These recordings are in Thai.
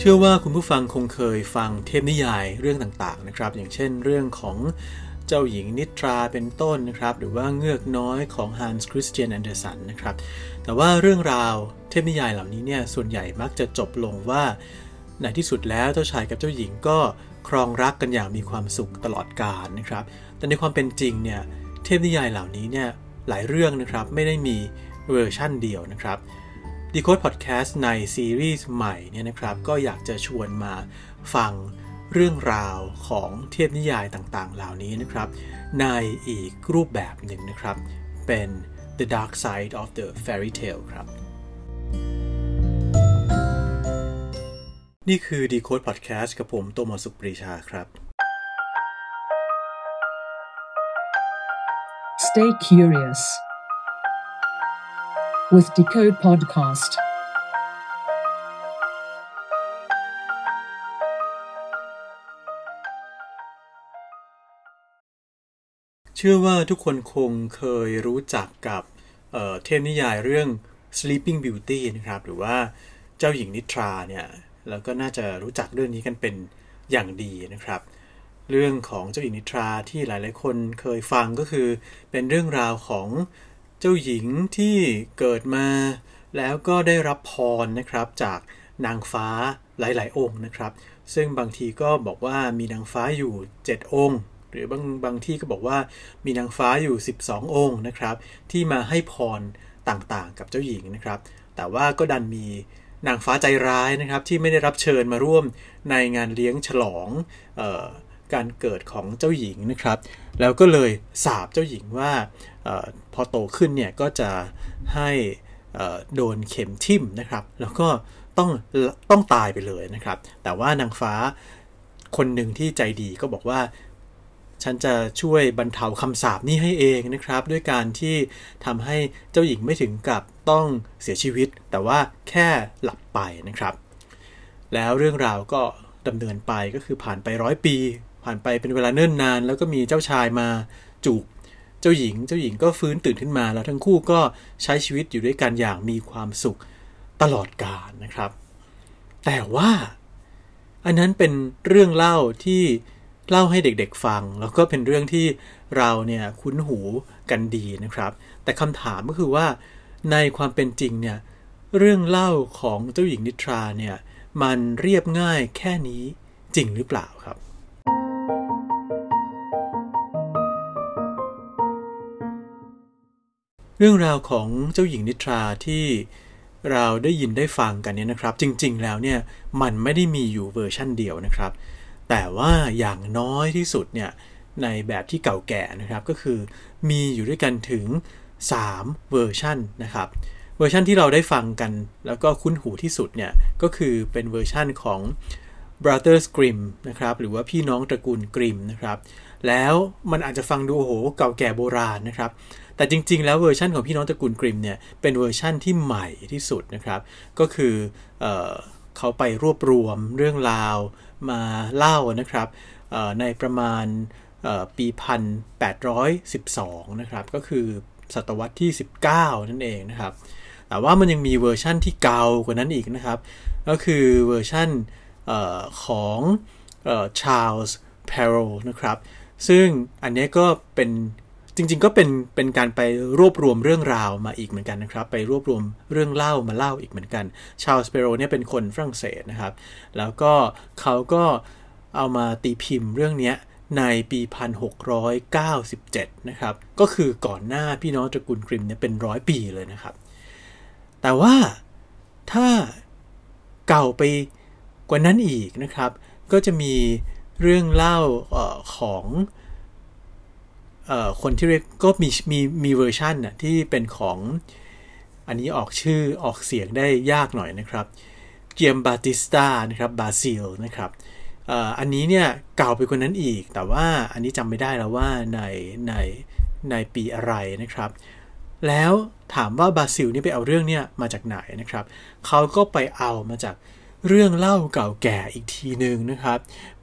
เชื่อว่าคุณผู้ฟังคงเคยฟังเทพนิยายเรื่องต่างๆนะครับ อย่างเช่นเรื่องของเจ้าหญิงนิทราเป็นต้นนะครับ หรือว่าเงือกน้อยของฮันส์คริสเตียนแอนเดอร์สันนะครับ แต่ว่าเรื่องราวเทพนิยายเหล่านี้เนี่ยส่วนใหญ่มักจะจบลงว่าในที่สุดแล้วเจ้าชายกับเจ้าหญิงก็ครองรักกันอย่างมีความสุขตลอดกาลนะครับ แต่ในความเป็นจริงเนี่ยเทพนิยายเหล่านี้เนี่ยหลายเรื่องนะครับไม่ได้มีเวอร์ชั่นเดียวนะครับ Decode Podcast ในซีรีส์ใหม่เนี่ยนะครับ ก็อยากจะชวนมาฟังเรื่องราวของเทพนิยายต่างๆ เหล่านี้นะครับ ในอีกรูปแบบหนึ่งนะครับ เป็น The Dark Side of the Fairy Tale ครับ นี่คือ Decode Podcast กับผมโตมสุขปรีชาครับ Stay curious with Decode Podcast. เชื่อว่าทุกคนคงเคยรู้จักกับเเทพนิยายเรื่อง Sleeping Beauty นะครับ หรือว่าเจ้าหญิงนิทราเนี่ย แล้วก็น่าจะรู้จักเรื่องนี้กันเป็นอย่างดีนะครับเรื่องของเจ้าหญิงนิทราที่หลาย ๆ คนเคยฟังก็คือเป็นเรื่องราวของ เจ้าหญิงที่เกิดมา แล้วก็ได้รับพรนะครับจากนางฟ้าหลาย ๆ องค์นะครับ ซึ่งบางทีก็บอกว่ามีนางฟ้าอยู่ 7 องค์ หรือบางบางที่ก็บอกว่ามีนางฟ้าอยู่ 12 องค์นะครับ ที่มาให้พรต่างๆ กับเจ้าหญิงนะครับ แต่ว่าก็ดันมีนางฟ้าใจร้ายนะครับ ที่ไม่ได้รับเชิญมาร่วมในงานเลี้ยงฉลองออ การเกิดของเจ้าหญิงนะครับ แล้วก็เลยสาบเจ้าหญิงว่าออพอโตขึ้นเนี่ยก็จะให้โดนเข็มทิ่มนะครับ แล้วก็ต้องต้องตายไปเลยนะครับ แต่ว่านางฟ้าคนหนึ่งที่ใจดีก็บอกว่าฉันจะช่วยบรรเทาคำสาปนี้ให้เองนะครับ ด้วยการที่ทำให้เจ้าหญิงไม่ถึงกับต้องเสียชีวิต แต่ว่าแค่หลับไปนะครับ แล้วเรื่องราวก็ดำเนินไปก็คือผ่านไปร้อยปี ผ่านไปเป็นเวลาเนิ่นนาน แล้วก็มีเจ้าชายมาจูบเจ้าหญิง เจ้าหญิงก็ฟื้นตื่นขึ้นมา แล้วทั้งคู่ก็ใช้ชีวิตอยู่ด้วยกันอย่างมีความสุขตลอดกาลนะครับ แต่ว่าอันนั้นเป็นเรื่องเล่าที่เล่าให้เด็กๆฟัง แล้วก็เป็นเรื่องที่เราเนี่ยคุ้นหูกันดีนะครับ แต่คำถามก็คือว่าในความเป็นจริงเนี่ยเรื่องเล่าของเจ้าหญิงนิทราเนี่ยมันเรียบง่ายแค่นี้จริงหรือเปล่าครับ เรื่องราวของเจ้าหญิงนิทราที่เราได้ยินได้ฟังกันเนี่ยนะครับ จริง ๆ แล้วเนี่ยมันไม่ได้มีอยู่เวอร์ชั่นเดียวนะครับ แต่ว่าอย่างน้อยที่สุดเนี่ยในแบบที่เก่าแก่นะครับก็คือมีอยู่ด้วยกันถึง 3 เวอร์ชันนะครับเวอร์ชันที่เราได้ฟังกันแล้วก็คุ้นหูที่สุดเนี่ยก็คือเป็นเวอร์ชันของ Brothers Grimm นะครับหรือว่าพี่น้องตระกูลกริมนะครับแล้วมันอาจจะฟังดูโอ้โหเก่าแก่โบราณนะครับ แต่จริง ๆ แล้วเวอร์ชันของพี่น้องตระกูลกริมเนี่ยเป็นเวอร์ชั่นที่ใหม่ที่สุดนะครับ ก็คือเอเขาไปรวบรวมเรื่องราวมาเล่านะครับในประมาณปี 1812 นะครับ ก็คือศตวรรษที่ 19 นั่นเองนะครับ แต่ว่ามันยังมีเวอร์ชั่นที่เก่ากว่านั้นอีกนะครับ ก็คือเวอร์ชั่นออของชาร์ลส์เพโรนะครับ ซึ่งอันนี้ก็เป็น จริง ๆ ก็เป็นเป็นการไปรวบรวมเรื่องราวมาอีกเหมือนกันนะครับ ไปรวบรวมเรื่องเล่ามาเล่าอีกเหมือนกัน ชาลส์เปโรเนี่ยเป็นคนฝรั่งเศสนะครับ แล้วก็เขาก็เอามาตีพิมพ์เรื่องนี้ในปี 1697 นะครับ ก็คือก่อนหน้าพี่น้องตระกูลกริมเนี่ยเป็นร้อยปีเลยนะครับ แต่ว่าถ้าเก่าไปกว่านั้นอีกนะครับ ก็จะมีเรื่องเล่าออของ คนที่เรียกก็มีมีมีเวอร์ชันน่ะที่เป็นของอันนี้ออกชื่อออกเสียงได้ยากหน่อยนะครับเกียมบาติสตานะครับบาซิลนะครับอันนี้เนี่ยเก่าไปกว่านั้นอีก แต่ว่าอันนี้จำไม่ได้แล้วว่าในในในปีอะไรนะครับ แล้วถามว่าบาซิลนี่ไปเอาเรื่องเนี่ยมาจากไหนนะครับเขาก็ไปเอามาจากเรื่องเล่าเก่าแก่อีกทีหนึ่งนะครับ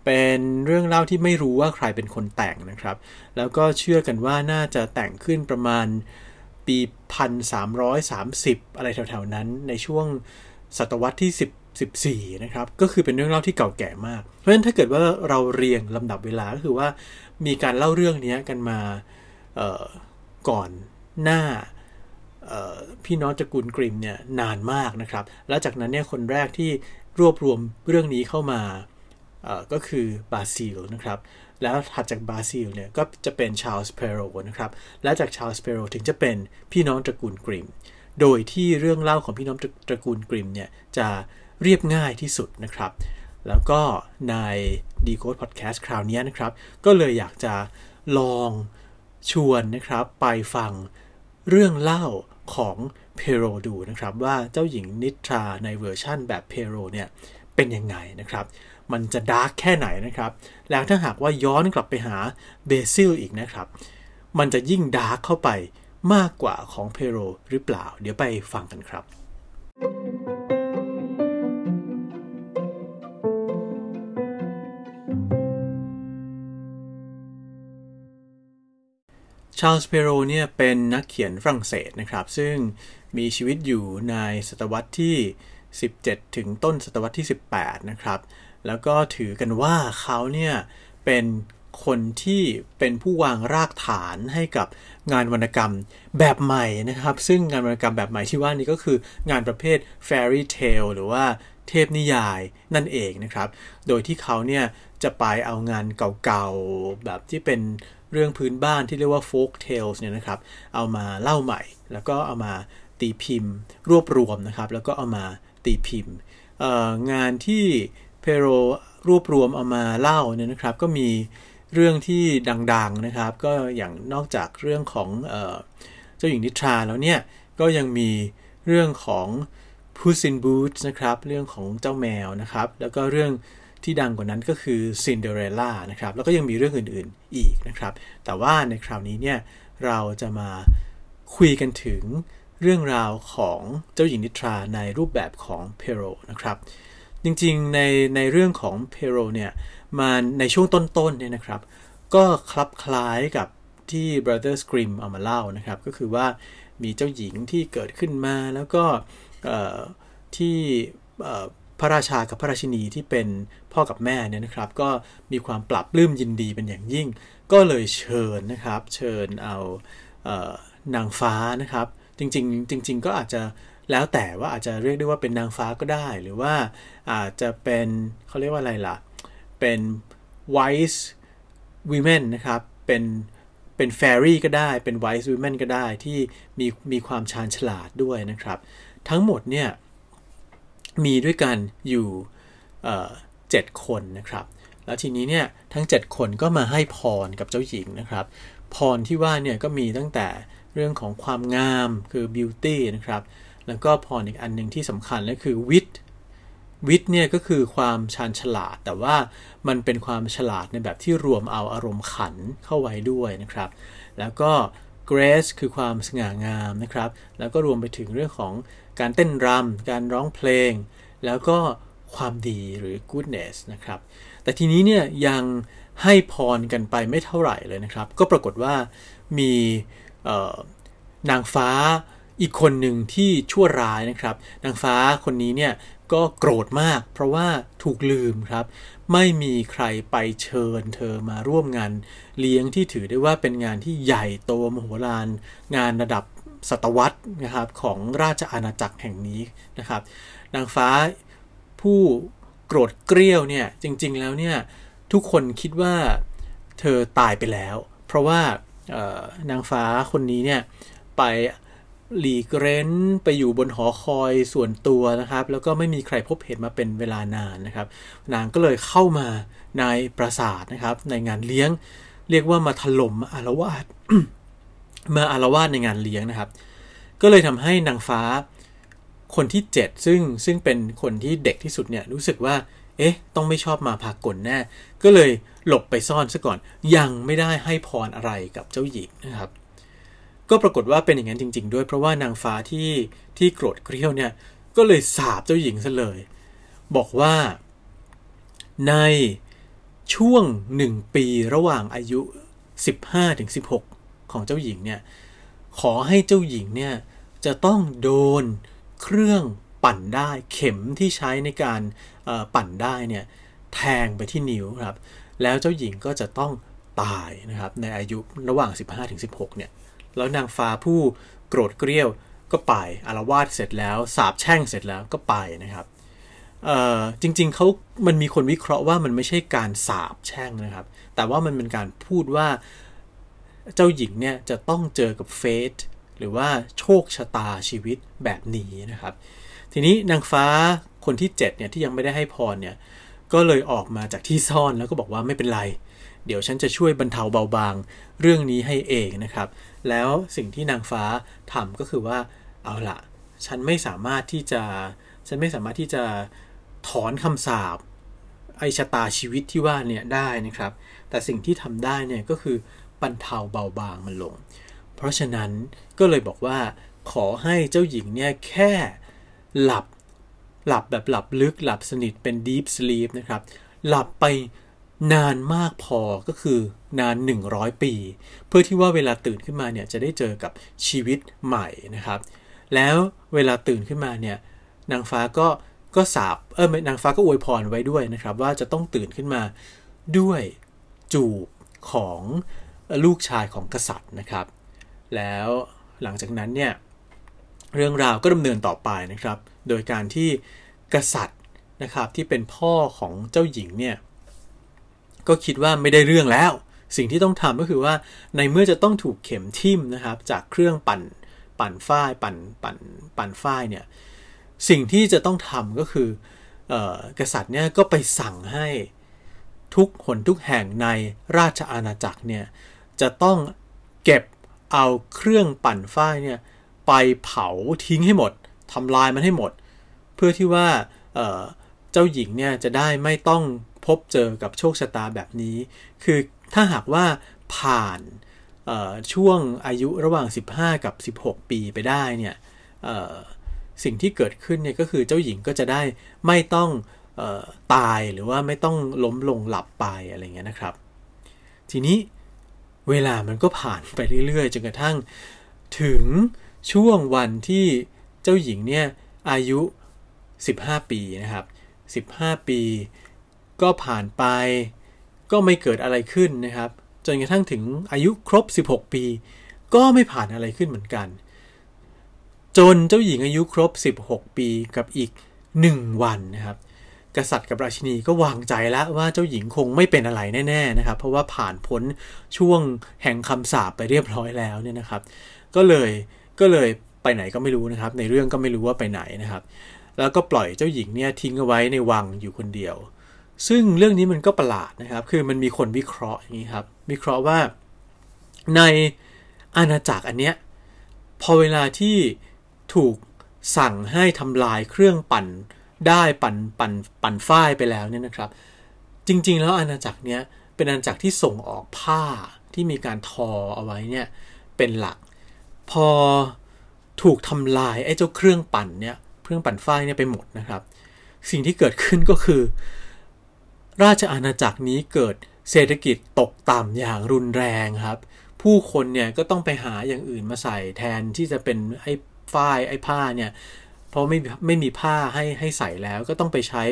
เป็นเรื่องเล่าที่ไม่รู้ว่าใครเป็นคนแต่งนะครับ แล้วก็เชื่อกันว่าน่าจะแต่งขึ้นประมาณปี 1330 อะไรแถวๆนั้น ในช่วงศตวรรษที่14นะครับ ก็คือเป็นเรื่องเล่าที่เก่าแก่มาก เพราะฉะนั้นถ้าเกิดว่าเราเรียงลำดับเวลาก็คือว่ามีการเล่าเรื่องนี้กันมาก่อนหน้าพี่น้องตระกูลกริมเนี่ยนานมากนะครับ แล้วจากนั้นเนี่ยคนแรกที่รวบรวมเรื่องนี้เข้ามา ก็คือบาซิลนะครับ แล้วถัดจากบาซิลเนี่ยก็จะเป็นชาลส์เพโรนะครับ และจากชาลส์เพโรถึงจะเป็นพี่น้องตระกูลกริม โดยที่เรื่องเล่าของพี่น้องตระกูลกริมเนี่ยจะเรียบง่ายที่สุดนะครับ แล้วก็ใน d c o d e Podcast คราวนี้นะครับ ก็เลยอยากจะลองชวนนะครับไปฟังเรื่องเล่าของเพโรดูนะครับ ว่าเจ้าหญิงนิทราในเวอร์ชั่นแบบเพโรเนี่ยเป็นยังไงนะครับ มันจะ dark แค่ไหนนะครับ แล้วถ้าหากว่าย้อนกลับไปหาเบซิลอีกนะครับ มันจะยิ่ง dark เข้าไปมากกว่าของเพโรหรือเปล่า เดี๋ยวไปฟังกันครับ ชาลส์เปโรเนี่ยเป็นนักเขียนฝรั่งเศสนะครับ ซึ่งมีชีวิตอยู่ในศตวรรษที่ 17 ถึงต้นศตวรรษที่ 18 นะครับ แล้วก็ถือกันว่าเขาเนี่ยเป็นคนที่เป็นผู้วางรากฐานให้กับงานวรรณกรรมแบบใหม่นะครับ ซึ่งงานวรรณกรรมแบบใหม่ที่ว่านี้ก็คืองานประเภท fairy tale หรือว่าเทพนิยายนั่นเองนะครับ โดยที่เขาเนี่ยจะไปเอางานเก่าๆ แบบที่เป็นเรื่องพื้นบ้านที่เรียกว่า folk tales เนี่ยนะครับ เอามาเล่าใหม่ แล้วก็เอามาตีพิมพ์รวบรวมนะครับ แล้วก็เอามาตีพิมพ์งานที่ เพโรรวบรวมเอามาเล่าเนี่ยนะครับ ก็มีเรื่องที่ดังๆนะครับ ก็อย่างนอกจากเรื่องของเจ้าหญิงนิทราแล้วเนี่ย ก็ยังมีเรื่องของ Puss in Boots นะครับ เรื่องของเจ้าแมวนะครับ แล้วก็เรื่องที่ดังกว่านั้นก็คือซินเดอเรลล่านะครับ แล้วก็ยังมีเรื่องอื่นๆอีกนะครับ แต่ว่าในคราวนี้เนี่ยเราจะมาคุยกันถึงเรื่องราวของเจ้าหญิงนิทราในรูปแบบของเพโรนะครับ จริงๆในในเรื่องของเพโรเนี่ยมาในช่วงต้นๆเนี่ยนะครับ ก็คลับคล้ายกับที่ Brothers Grimm เอามาเล่านะครับ ก็คือว่ามีเจ้าหญิงที่เกิดขึ้นมาแล้วก็ที่พระราชากับพระราชินีที่เป็นพ่อกับแม่เนี่ยนะครับ ก็มีความปรับลื้มยินดีเป็นอย่างยิ่ง ก็เลยเชิญนะครับ เชิญเอาเอนางฟ้านะครับ จริง ๆ จริง ๆ ก็อาจจะ แล้วแต่ว่าอาจจะเรียกได้ว่าเป็นนางฟ้าก็ได้ หรือว่าอาจจะเป็นเขาเรียกว่าอะไรล่ะ เป็น wise women นะครับ เป็นเป็น fairy ก็ได้ เป็น wise women ก็ได้ที่มีมีความชาญฉลาดด้วยนะครับ ทั้งหมดเนี่ยมีด้วยกันอยู่เจ็ดคนนะครับ แล้วทีนี้เนี่ยทั้ง 7 คนก็มาให้พรกับเจ้าหญิงนะครับ พรที่ว่าเนี่ยก็มีตั้งแต่เรื่องของความงามคือ beauty นะครับ แล้วก็พรอีกอันหนึ่งที่สำคัญก็คือ wit wit เนี่ยก็คือความชาญฉลาด แต่ว่ามันเป็นความฉลาดในแบบที่รวมเอาอารมณ์ขันเข้าไว้ด้วยนะครับ แล้วก็ grace คือความสง่างามนะครับ แล้วก็รวมไปถึงเรื่องของการเต้นรำการร้องเพลง แล้วก็ความดีหรือ goodness นะครับ แต่ทีนี้เนี่ยยังให้พรกันไปไม่เท่าไหร่เลยนะครับ ก็ปรากฏว่ามีนางฟ้า อีกคนหนึ่งที่ชั่วร้ายนะครับ นางฟ้าคนนี้เนี่ยก็โกรธมาก เพราะว่าถูกลืมครับ ไม่มีใครไปเชิญเธอมาร่วมงาน เลี้ยงที่ถือได้ว่าเป็นงานที่ใหญ่โตมโหฬารงานระดับศตวรรษนะครับของราชอาณาจักรแห่งนี้นะครับ นางฟ้าผู้โกรธเกรี้ยวเนี่ยจริง ๆ แล้วเนี่ยทุกคนคิดว่าเธอตายไปแล้ว เพราะว่านางฟ้าคนนี้เนี่ยไป หลีกเร้นไปอยู่บนหอคอยส่วนตัวนะครับ แล้วก็ไม่มีใครพบเห็นมาเป็นเวลานานนะครับ นางก็เลยเข้ามาในปราสาทนะครับ ในงานเลี้ยง เรียกว่ามาถล่มอารวาสมาอารวาสในงานเลี้ยงนะครับ ก็เลยทำให้นางฟ้าคนที่ 7 ซึ่งซึ่งเป็นคนที่เด็กที่สุดเนี่ยรู้สึกว่า เอ๊ะ ต้องไม่ชอบมาพากลแน่ ก็เลยหลบไปซ่อนซะก่อน ยังไม่ได้ให้พรอะไรกับเจ้าหญิงนะครับ ก็ปรากฏว่าเป็นอย่างนั้นจริง ๆ ด้วยเพราะว่านางฟ้าที่ที่โกรธเกรี้ยวเนี่ยก็เลยสาบเจ้าหญิงซะเลย บอกว่า ในช่วงหนึ่งปีระหว่างอายุ 15-16 ของเจ้าหญิงเนี่ยขอให้เจ้าหญิงเนี่ยจะต้องโดนเครื่องปั่นได้เข็มที่ใช้ในการปั่นได้เนี่ยแทงไปที่นิ้วครับ แล้วเจ้าหญิงก็จะต้องตายนะครับในอายุระหว่าง 15-16 เนี่ย แล้วนางฟ้าผู้โกรธเกรี้ยวก็ไปอารวาสเสร็จแล้วสาบแช่งเสร็จแล้วก็ไปนะครับจริงๆเขามันมีคนวิเคราะห์ว่ามันไม่ใช่การสาบแช่งนะครับ แต่ว่ามันเป็นการพูดว่าเจ้าหญิงเนี่ยจะต้องเจอกับเฟสหรือว่าโชคชะตาชีวิตแบบนี้นะครับ ทีนี้นางฟ้าคนที่7เนี่ยที่ยังไม่ได้ให้พรเนี่ยก็เลยออกมาจากที่ซ่อนแล้วก็บอกว่าไม่เป็นไร เดี๋ยวฉันจะช่วยบรรเทาเบาบางเรื่องนี้ให้เองนะครับ แล้วสิ่งที่นางฟ้าทำก็คือว่าเอาละฉันไม่สามารถที่จะ ฉันไม่สามารถที่จะถอนคำสาปไอชะตาชีวิตที่ว่าเนี่ยได้นะครับ แต่สิ่งที่ทำได้เนี่ยก็คือบรรเทาเบาบางมันลง เพราะฉะนั้นก็เลยบอกว่าขอให้เจ้าหญิงเนี่ยแค่หลับหลับแบบหลับลึกหลับสนิทเป็น deep sleep นะครับ หลับไป นานมากพอก็คือนาน 100 ปี เพื่อที่ว่าเวลาตื่นขึ้นมาเนี่ยจะได้เจอกับชีวิตใหม่นะครับ แล้วเวลาตื่นขึ้นมาเนี่ยนางฟ้าก็ก็สาบเออนางฟ้าก็อวยพรไว้ด้วยนะครับ ว่าจะต้องตื่นขึ้นมาด้วยจูบของลูกชายของกษัตริย์นะครับ แล้วหลังจากนั้นเนี่ยเรื่องราวก็ดำเนินต่อไปนะครับ โดยการที่กษัตริย์นะครับที่เป็นพ่อของเจ้าหญิงเนี่ย ก็คิดว่าไม่ได้เรื่องแล้ว สิ่งที่ต้องทำก็คือว่าในเมื่อจะต้องถูกเข็มทิ่มนะครับ จากเครื่องปั่นปั่นฝ้ายปั่นปั่นปั่นฝ้ายเนี่ยสิ่งที่จะต้องทำก็คือกษัตริย์เนี่ยก็ไปสั่งให้ทุกหนทุกแห่งในราชอาณาจักรเนี่ยจะต้องเก็บเอาเครื่องปั่นฝ้ายเนี่ยไปเผาทิ้งให้หมดทำลายมันให้หมด เพื่อที่ว่าเจ้าหญิงเนี่ยจะได้ไม่ต้อง พบเจอกับโชคชะตาแบบนี้ คือถ้าหากว่าผ่านช่วงอายุระหว่าง 15 กับ 16 ปีไปได้เนี่ยสิ่งที่เกิดขึ้นเนี่ยก็คือเจ้าหญิงก็จะได้ไม่ต้องออตายหรือว่าไม่ต้องล้มลงหลับไปอะไรเงี้ยนะครับ ทีนี้เวลามันก็ผ่านไปเรื่อยๆจนกระทั่งถึงช่วงวันที่เจ้าหญิงเนี่ยอายุ 15 ปีนะครับ 15 ปี ก็ผ่านไป ก็ไม่เกิดอะไรขึ้นนะครับ จนกระทั่งถึงอายุครบ 16 ปี ก็ไม่ผ่านอะไรขึ้นเหมือนกัน จนเจ้าหญิงอายุครบ 16 ปีกับอีก 1 วันนะครับ กษัตริย์กับราชินีก็วางใจแล้วว่าเจ้าหญิงคงไม่เป็นอะไรแน่ๆนะครับ เพราะว่าผ่านพ้นช่วงแห่งคำสาปไปเรียบร้อยแล้วเนี่ยนะครับ ก็เลยก็เลยไปไหนก็ไม่รู้นะครับ ในเรื่องก็ไม่รู้ว่าไปไหนนะครับ แล้วก็ปล่อยเจ้าหญิงเนี่ยทิ้งเอาไว้ในวังอยู่คนเดียว ซึ่งเรื่องนี้มันก็ประหลาดนะครับ คือมันมีคนวิเคราะห์อย่างนี้ครับ วิเคราะห์ว่าในอาณาจักรอันเนี้ยพอเวลาที่ถูกสั่งให้ทำลายเครื่องปั่นได้ปั่นปั่นปั่นฝ้ายไปแล้วเนี่ยนะครับ จริง ๆ แล้วอาณาจักรเนี้ยเป็นอาณาจักรที่ส่งออกผ้าที่มีการทอเอาไว้เนี่ยเป็นหลัก พอถูกทำลายไอ้เจ้าเครื่องปั่นเนี่ยเครื่องปั่นฝ้ายเนี่ยไปหมดนะครับ สิ่งที่เกิดขึ้นก็คือ ราชอาณาจักรนี้เกิดเศรษฐกิจตกต่ำอย่างรุนแรงครับ ผู้คนเนี่ยก็ต้องไปหาอย่างอื่นมาใส่แทนที่จะเป็นไอ้ฝ้ายไอ้ผ้าเนี่ยเพราะไม่ไม่มีผ้าให้ให้ใส่แล้วก็ต้องไปใช้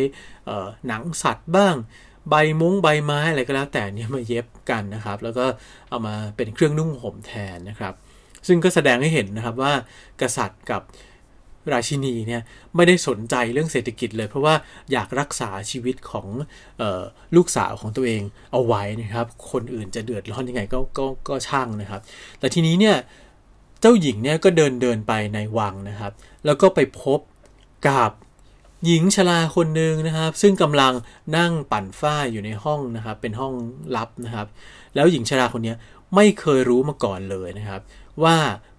หนังสัตว์บ้าง ใบมุ้งใบไม้อะไรก็แล้วแต่เนี่ยมาเย็บกันนะครับ แล้วก็เอามาเป็นเครื่องนุ่งห่มแทนนะครับ ซึ่งก็แสดงให้เห็นนะครับว่ากษัตริย์กับ ราชินีเนี่ยไม่ได้สนใจเรื่องเศรษฐกิจเลย เพราะว่าอยากรักษาชีวิตของออลูกสาวของตัวเองเอาไว้นะครับ คนอื่นจะเดือดร้อนยังไงก็ก็ก็ช่างนะครับ แต่ทีนี้เนี่ยเจ้าหญิงเนี่ยก็เดินเดินไปในวังนะครับ แล้วก็ไปพบกับหญิงชราคนหนึ่งนะครับ ซึ่งกำลังนั่งปั่นฝ้ายอยู่ในห้องนะครับ เป็นห้องลับนะครับ แล้วหญิงชราคนนี้ไม่เคยรู้มาก่อนเลยนะครับ ว่า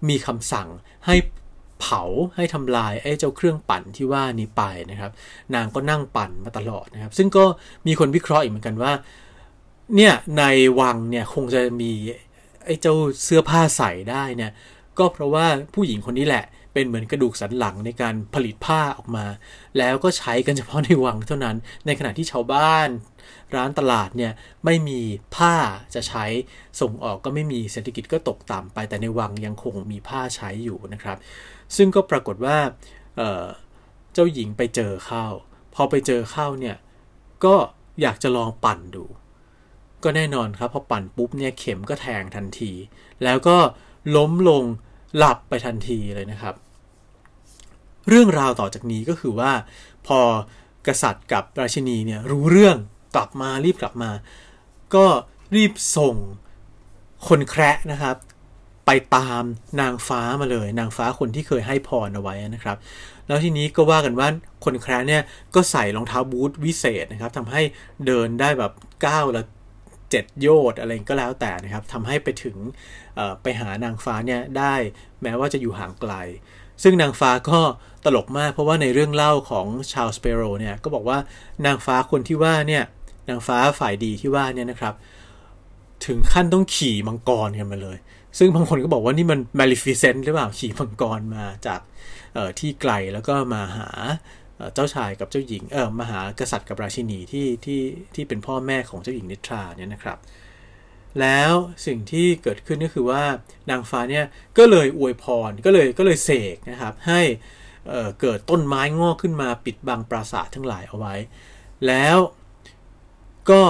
มีคำสั่งให้ เผาให้ทำลายไอ้เจ้าเครื่องปั่นที่ว่านี้ไปนะครับ นางก็นั่งปั่นมาตลอดนะครับ ซึ่งก็มีคนวิเคราะห์อีกเหมือนกันว่า เนี่ยในวังเนี่ยคงจะมีไอ้เจ้าเสื้อผ้าใส่ได้เนี่ยก็เพราะว่าผู้หญิงคนนี้แหละเป็นเหมือนกระดูกสันหลังในการผลิตผ้าออกมา แล้วก็ใช้กันเฉพาะในวังเท่านั้น ในขณะที่ชาวบ้าน ร้านตลาดเนี่ยไม่มีผ้าจะใช้ส่งออกก็ไม่มีเศรษฐกิจก็ตกต่ำไปแต่ในวังยังคงมีผ้าใช้อยู่นะครับ ซึ่งก็ปรากฏว่าเจ้าหญิงไปเจอเข้า พอไปเจอเข้าเนี่ย ก็อยากจะลองปั่นดู ก็แน่นอนครับพอปั่นปุ๊บเนี่ยเข็มก็แทงทันที แล้วก็ล้มลงหลับไปทันทีเลยนะครับ เรื่องราวต่อจากนี้ก็คือว่า พอกษัตริย์กับราชินีเนี่ยรู้เรื่องกลับมารีบกลับมา ก็รีบส่งคนแคระนะครับ ไปตามนางฟ้ามาเลย นางฟ้าคนที่เคยให้พรเอาไว้นะครับ แล้วทีนี้ก็ว่ากันว่าคนแคระเนี่ยก็ใส่รองเท้าบูทวิเศษนะครับทำให้เดินได้แบบก้าวละเจ็ดโยชน์อะไรก็แล้วแต่นะครับทำให้ไปถึงไปหานางฟ้าเนี่ยได้แม้ว่าจะอยู่ห่างไกล ซึ่งนางฟ้าก็ตลกมากเพราะว่าในเรื่องเล่าของชาลสเปโรเนี่ยก็บอกว่านางฟ้าคนที่ว่าเนี่ยนางฟ้าฝ่ายดีที่ว่าเนี่ยนะครับ ถึงขั้นต้องขี่มังกรกันมาเลย ซึ่งบางคนก็บอกว่านี่มัน Maleficent หรือเปล่าขี่มังกรมาจากที่ไกลแล้วก็มาหาเจ้าชายกับเจ้าหญิงเออมาหากษัตริย์กับราชินีที่ที่ที่เป็นพ่อแม่ของเจ้าหญิงนิทราเนี่ยนะครับ แล้วสิ่งที่เกิดขึ้นก็คือว่านางฟ้าเนี่ยก็เลยอวยพรก็เลยก็เลยเสกนะครับ ให้เเกิดต้นไม้งอกขึ้นมาปิดบังปราสาททั้งหลายเอาไว้ แล้วก็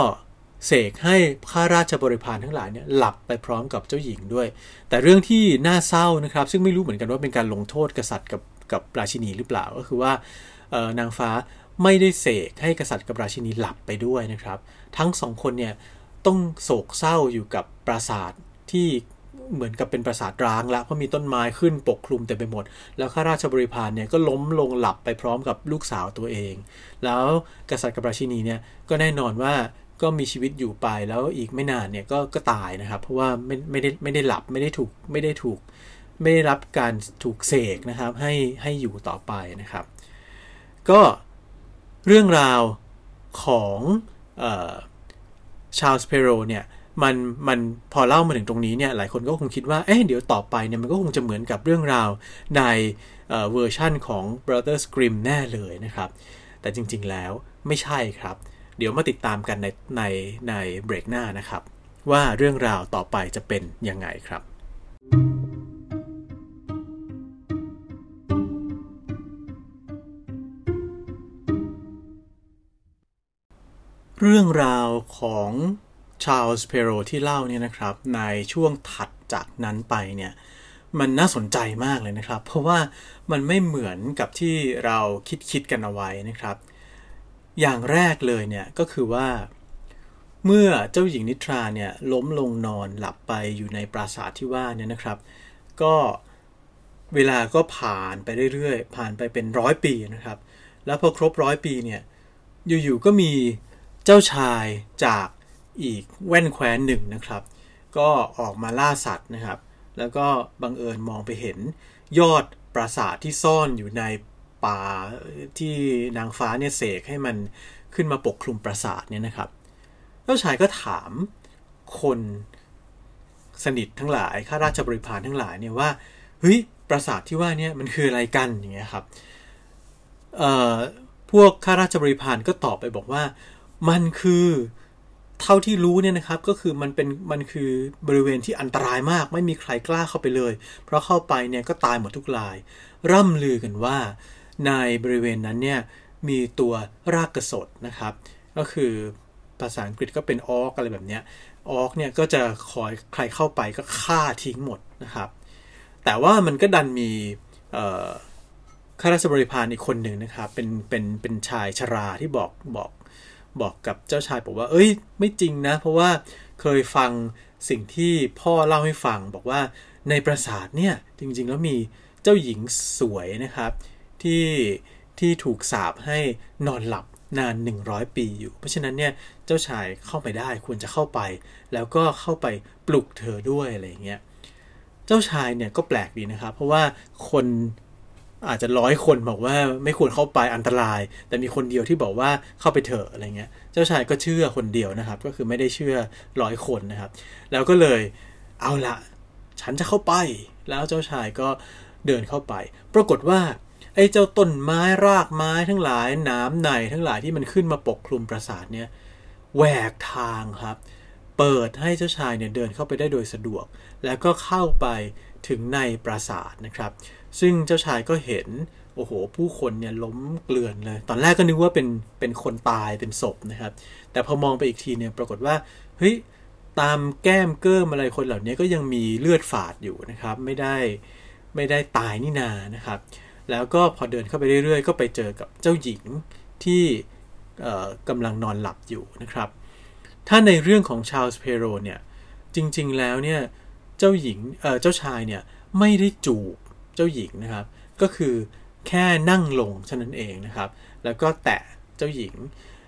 เสกให้ข้าราชบริพารทั้งหลายเนี่ยหลับไปพร้อมกับเจ้าหญิงด้วย แต่เรื่องที่น่าเศร้านะครับ ซึ่งไม่รู้เหมือนกันว่าเป็นการลงโทษกษัตริย์กับกับราชินีหรือเปล่าก็คือว่านางฟ้าไม่ได้เสกให้กษัตริย์กับราชินีหลับไปด้วยนะครับ ทั้งสองคนเนี่ยต้องโศกเศร้าอยู่กับปราสาทที่เหมือนกับเป็นปราสาทร้างละเพราะมีต้นไม้ขึ้นปกคลุมเต็มไปหมด แล้วข้าราชบริพารเนี่ยก็ล้มลงหลับไปพร้อมกับลูกสาวตัวเอง แล้วกษัตริย์กับราชินีเนี่ยก็แน่นอนว่า ก็มีชีวิตอยู่ไปแล้วอีกไม่นานเนี่ยก็ก็ตายนะครับ เพราะว่าไม่ไม่ได้ไม่ได้หลับไม่ได้ถูกไม่ได้ถูกไม่ได้รับการถูกเสกนะครับให้ให้อยู่ต่อไปนะครับ ก็เรื่องราวของชาลส์เพโรเนี่ยมันมันพอเล่ามาถึงตรงนี้เนี่ยหลายคนก็คงคิดว่าเอ๊ะเดี๋ยวต่อไปเนี่ยมันก็คงจะเหมือนกับเรื่องราวในเวอร์ชั่นของ Brothers Grimm แน่เลยนะครับ แต่จริงๆแล้วไม่ใช่ครับ เดี๋ยวมาติดตามกันในในในเบรกหน้านะครับ ว่าเรื่องราวต่อไปจะเป็นยังไงครับ เรื่องราวของชาลส์เพโรที่เล่าเนี่ยนะครับ ในช่วงถัดจากนั้นไปเนี่ยมันน่าสนใจมากเลยนะครับ เพราะว่ามันไม่เหมือนกับที่เราคิดคิดกันเอาไว้นะครับ อย่างแรกเลยเนี่ยก็คือว่า เมื่อเจ้าหญิงนิทราเนี่ยล้มลงนอนหลับไปอยู่ในปราสาทที่ว่าเนี่ยนะครับ ก็เวลาก็ผ่านไปเรื่อยๆ ผ่านไปเป็นร้อยปีนะครับ แล้วพอครบร้อยปีเนี่ยอยู่ๆก็มีเจ้าชายจากอีกแว่นแคว้นหนึ่งนะครับ ก็ออกมาล่าสัตว์นะครับ แล้วก็บังเอิญมองไปเห็นยอดปราสาทที่ซ่อนอยู่ใน ป่าที่นางฟ้าเนี่ยเสกให้มันขึ้นมาปกคลุมปราสาทเนี่ยนะครับเจ้าชายก็ถามคนสนิททั้งหลายข้าราชบริพารทั้งหลายเนี่ยว่าเฮ้ยปราสาทที่ว่าเนี่ยมันคืออะไรกันอย่างเงี้ยครับพวกข้าราชบริพารก็ตอบไปบอกว่า มันคือเท่าที่รู้เนี่ยนะครับก็คือมันเป็นมันคือบริเวณที่อันตรายมาก ไม่มีใครกล้าเข้าไปเลย เพราะเข้าไปเนี่ยก็ตายหมดทุกราย ร่ำลือกันว่า ในบริเวณนั้นเนี่ยมีตัวรากกระสดนะครับ ก็คือภาษาอังกฤษก็เป็นออกอะไรแบบเนี้ยออกเนี่ยก็จะคอยใครเข้าไปก็ฆ่าทิ้งหมดนะครับ แต่ว่ามันก็ดันมีข้าราชบริพารอีกคนหนึ่งนะครับ เป็นเป็นเป็นชายชราที่บอกบอกบอกกับเจ้าชายบอกว่า เอ้ย ไม่จริงนะ เพราะว่าเคยฟังสิ่งที่พ่อเล่าให้ฟังบอกว่าในปราสาทเนี่ยจริงๆแล้วมีเจ้าหญิงสวยนะครับ ที่ที่ถูกสาปให้นอนหลับนาน 100 ปีอยู่ เพราะฉะนั้นเนี่ยเจ้าชายเข้าไปได้ควรจะเข้าไป แล้วก็เข้าไปปลุกเธอด้วยอะไรเงี้ยเจ้าชายเนี่ยก็แปลกดีนะครับ เพราะว่าคนอาจจะร้อยคนบอกว่าไม่ควรเข้าไปอันตราย แต่มีคนเดียวที่บอกว่าเข้าไปเถอะอะไรเงี้ย เจ้าชายก็เชื่อคนเดียวนะครับ ก็คือไม่ได้เชื่อร้อยคนนะครับ แล้วก็เลยเอาละฉันจะเข้าไป แล้วเจ้าชายก็เดินเข้าไป ปรากฏว่า ไอ้เจ้าต้นไม้รากไม้ทั้งหลายน้ำในทั้งหลายที่มันขึ้นมาปกคลุมปราสาทเนี่ยแหวกทางครับ เปิดให้เจ้าชายเนี่ยเดินเข้าไปได้โดยสะดวก แล้วก็เข้าไปถึงในปราสาทนะครับ ซึ่งเจ้าชายก็เห็นโอ้โห ผู้คนเนี่ยล้มเกลื่อนเลย ตอนแรกก็นึกว่าเป็นเป็นคนตายเป็นศพนะครับ แต่พอมองไปอีกทีเนี่ยปรากฏว่าเฮ้ยตามแก้มเกิ้มอะไรคนเหล่านี้ก็ยังมีเลือดฝาดอยู่นะครับ ไม่ได้ไม่ได้ตายนี่นานะครับ แล้วก็พอเดินเข้าไปเรื่อยๆ ก็ไปเจอกับเจ้าหญิงที่กำลังนอนหลับอยู่นะครับ ถ้าในเรื่องของชาลส์เพโรเนี่ย จริงๆแล้วเนี่ย เจ้าหญิงเจ้าชายเนี่ย ไม่ได้จูบเจ้าหญิงนะครับ ก็คือแค่นั่งลงเท่านั้นเองนะครับ แล้วก็แตะเจ้าหญิง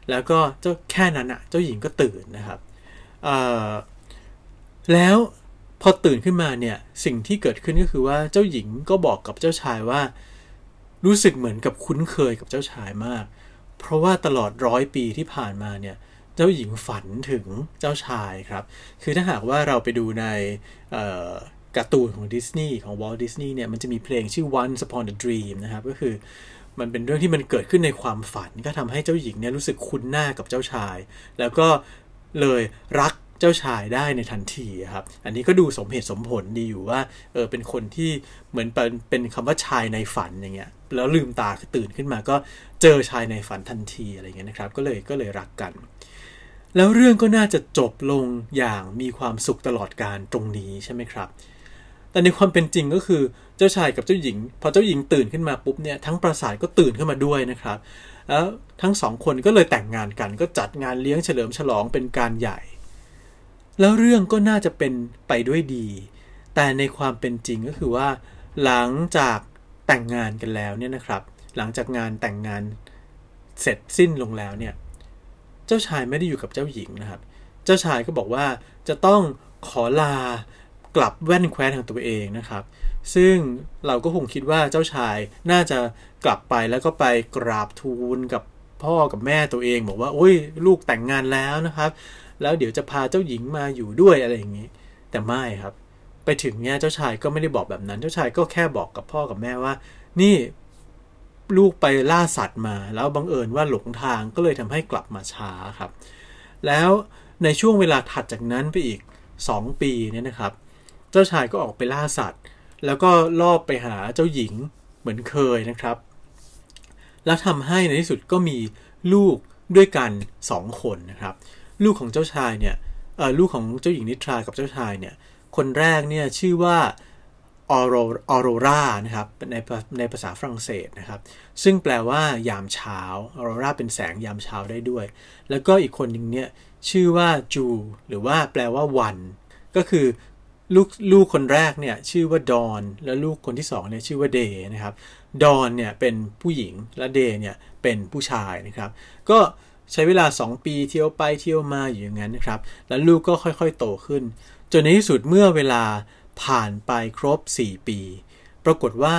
แล้วก็เจ้าแค่นั้นอะเจ้าหญิงก็ตื่นนะครับแล้วพอตื่นขึ้นมาเนี่ย สิ่งที่เกิดขึ้นก็คือว่าเจ้าหญิงก็บอกกับเจ้าชายว่า รู้สึกเหมือนกับคุ้นเคยกับเจ้าชายมาก เพราะว่าตลอดร้อยปีที่ผ่านมาเนี่ยเจ้าหญิงฝันถึงเจ้าชายครับ คือถ้าหากว่าเราไปดูในการ์ตูนของดิสนีย์ของวอลต์ดิสนีย์เนี่ยมันจะมีเพลงชื่อ Once Upon a Dream นะครับ ก็คือมันเป็นเรื่องที่มันเกิดขึ้นในความฝัน ก็ทำให้เจ้าหญิงเนี่ยรู้สึกคุ้นหน้ากับเจ้าชาย แล้วก็เลยรัก เจ้าชายได้ในทันทีครับ อันนี้ก็ดูสมเหตุสมผลดีอยู่ว่าเออเป็นคนที่เหมือนเป็นเป็นคำว่าชายในฝันอย่างเงี้ยแล้วลืมตาตื่นขึ้นมาก็เจอชายในฝันทันทีอะไรเงี้ยนะครับ ก็เลยก็เลยรักกัน แล้วเรื่องก็น่าจะจบลงอย่างมีความสุขตลอดการตรงนี้ใช่ไหมครับ แต่ในความเป็นจริงก็คือเจ้าชายกับเจ้าหญิง พอเจ้าหญิงตื่นขึ้นมาปุ๊บเนี่ยทั้งปราสาทก็ตื่นขึ้นมาด้วยนะครับแล้วทั้งสองคนก็เลยแต่งงานกันก็จัดงานเลี้ยงเฉลิมฉลองเป็นการใหญ่ แล้วเรื่องก็น่าจะเป็นไปด้วยดี แต่ในความเป็นจริงก็คือว่า หลังจากแต่งงานกันแล้วเนี่ยนะครับ หลังจากงานแต่งงานเสร็จสิ้นลงแล้วเนี่ย เจ้าชายไม่ได้อยู่กับเจ้าหญิงนะครับ เจ้าชายก็บอกว่าจะต้องขอลากลับแว่นแคว้นของตัวเองนะครับ ซึ่งเราก็คงคิดว่าเจ้าชายน่าจะกลับไปแล้วก็ไปกราบทูลกับพ่อกับแม่ตัวเอง บอกว่าโอ้ยลูกแต่งงานแล้วนะครับ แล้วเดี๋ยวจะพาเจ้าหญิงมาอยู่ด้วยอะไรอย่างนี้ แต่ไม่ครับ ไปถึงเนี่ยเจ้าชายก็ไม่ได้บอกแบบนั้น เจ้าชายก็แค่บอกกับพ่อกับแม่ว่า นี่ลูกไปล่าสัตว์มา แล้วบังเอิญว่าหลงทางก็เลยทำให้กลับมาช้าครับ แล้วในช่วงเวลาถัดจากนั้นไปอีก 2 ปีเนี่ยนะครับ เจ้าชายก็ออกไปล่าสัตว์ แล้วก็ลอบไปหาเจ้าหญิงเหมือนเคยนะครับ แล้วทำให้ในที่สุดก็มีลูกด้วยกัน 2 คนนะครับ ลูกของเจ้าชายเนี่ยลูกของเจ้าหญิงนิทรากับเจ้าชายเนี่ยคนแรกเนี่ยชื่อว่าออโรออโรรานะครับในในภาษาฝรั่งเศสนะครับ ซึ่งแปลว่ายามเช้าออโรราเป็นแสงยามเช้าได้ด้วย แล้วก็อีกคนหนึ่งเนี่ยชื่อว่าจู หรือว่าแปลว่าวัน ก็คือลูกลูกคนแรกเนี่ยชื่อว่าดอน แล้วลูกคนที่สองเนี่ยชื่อว่าเดนะครับ ดอนเนี่ยเป็นผู้หญิงและเดเนี่ยเป็นผู้ชายนะครับ ก็ ใช้เวลา 2 ปีเที่ยวไปเที่ยวมาอยู่อย่างนั้นนะครับ แล้วลูกก็ค่อยๆ โตขึ้น จนในที่สุดเมื่อเวลาผ่านไปครบ 4 ปี ปรากฏว่า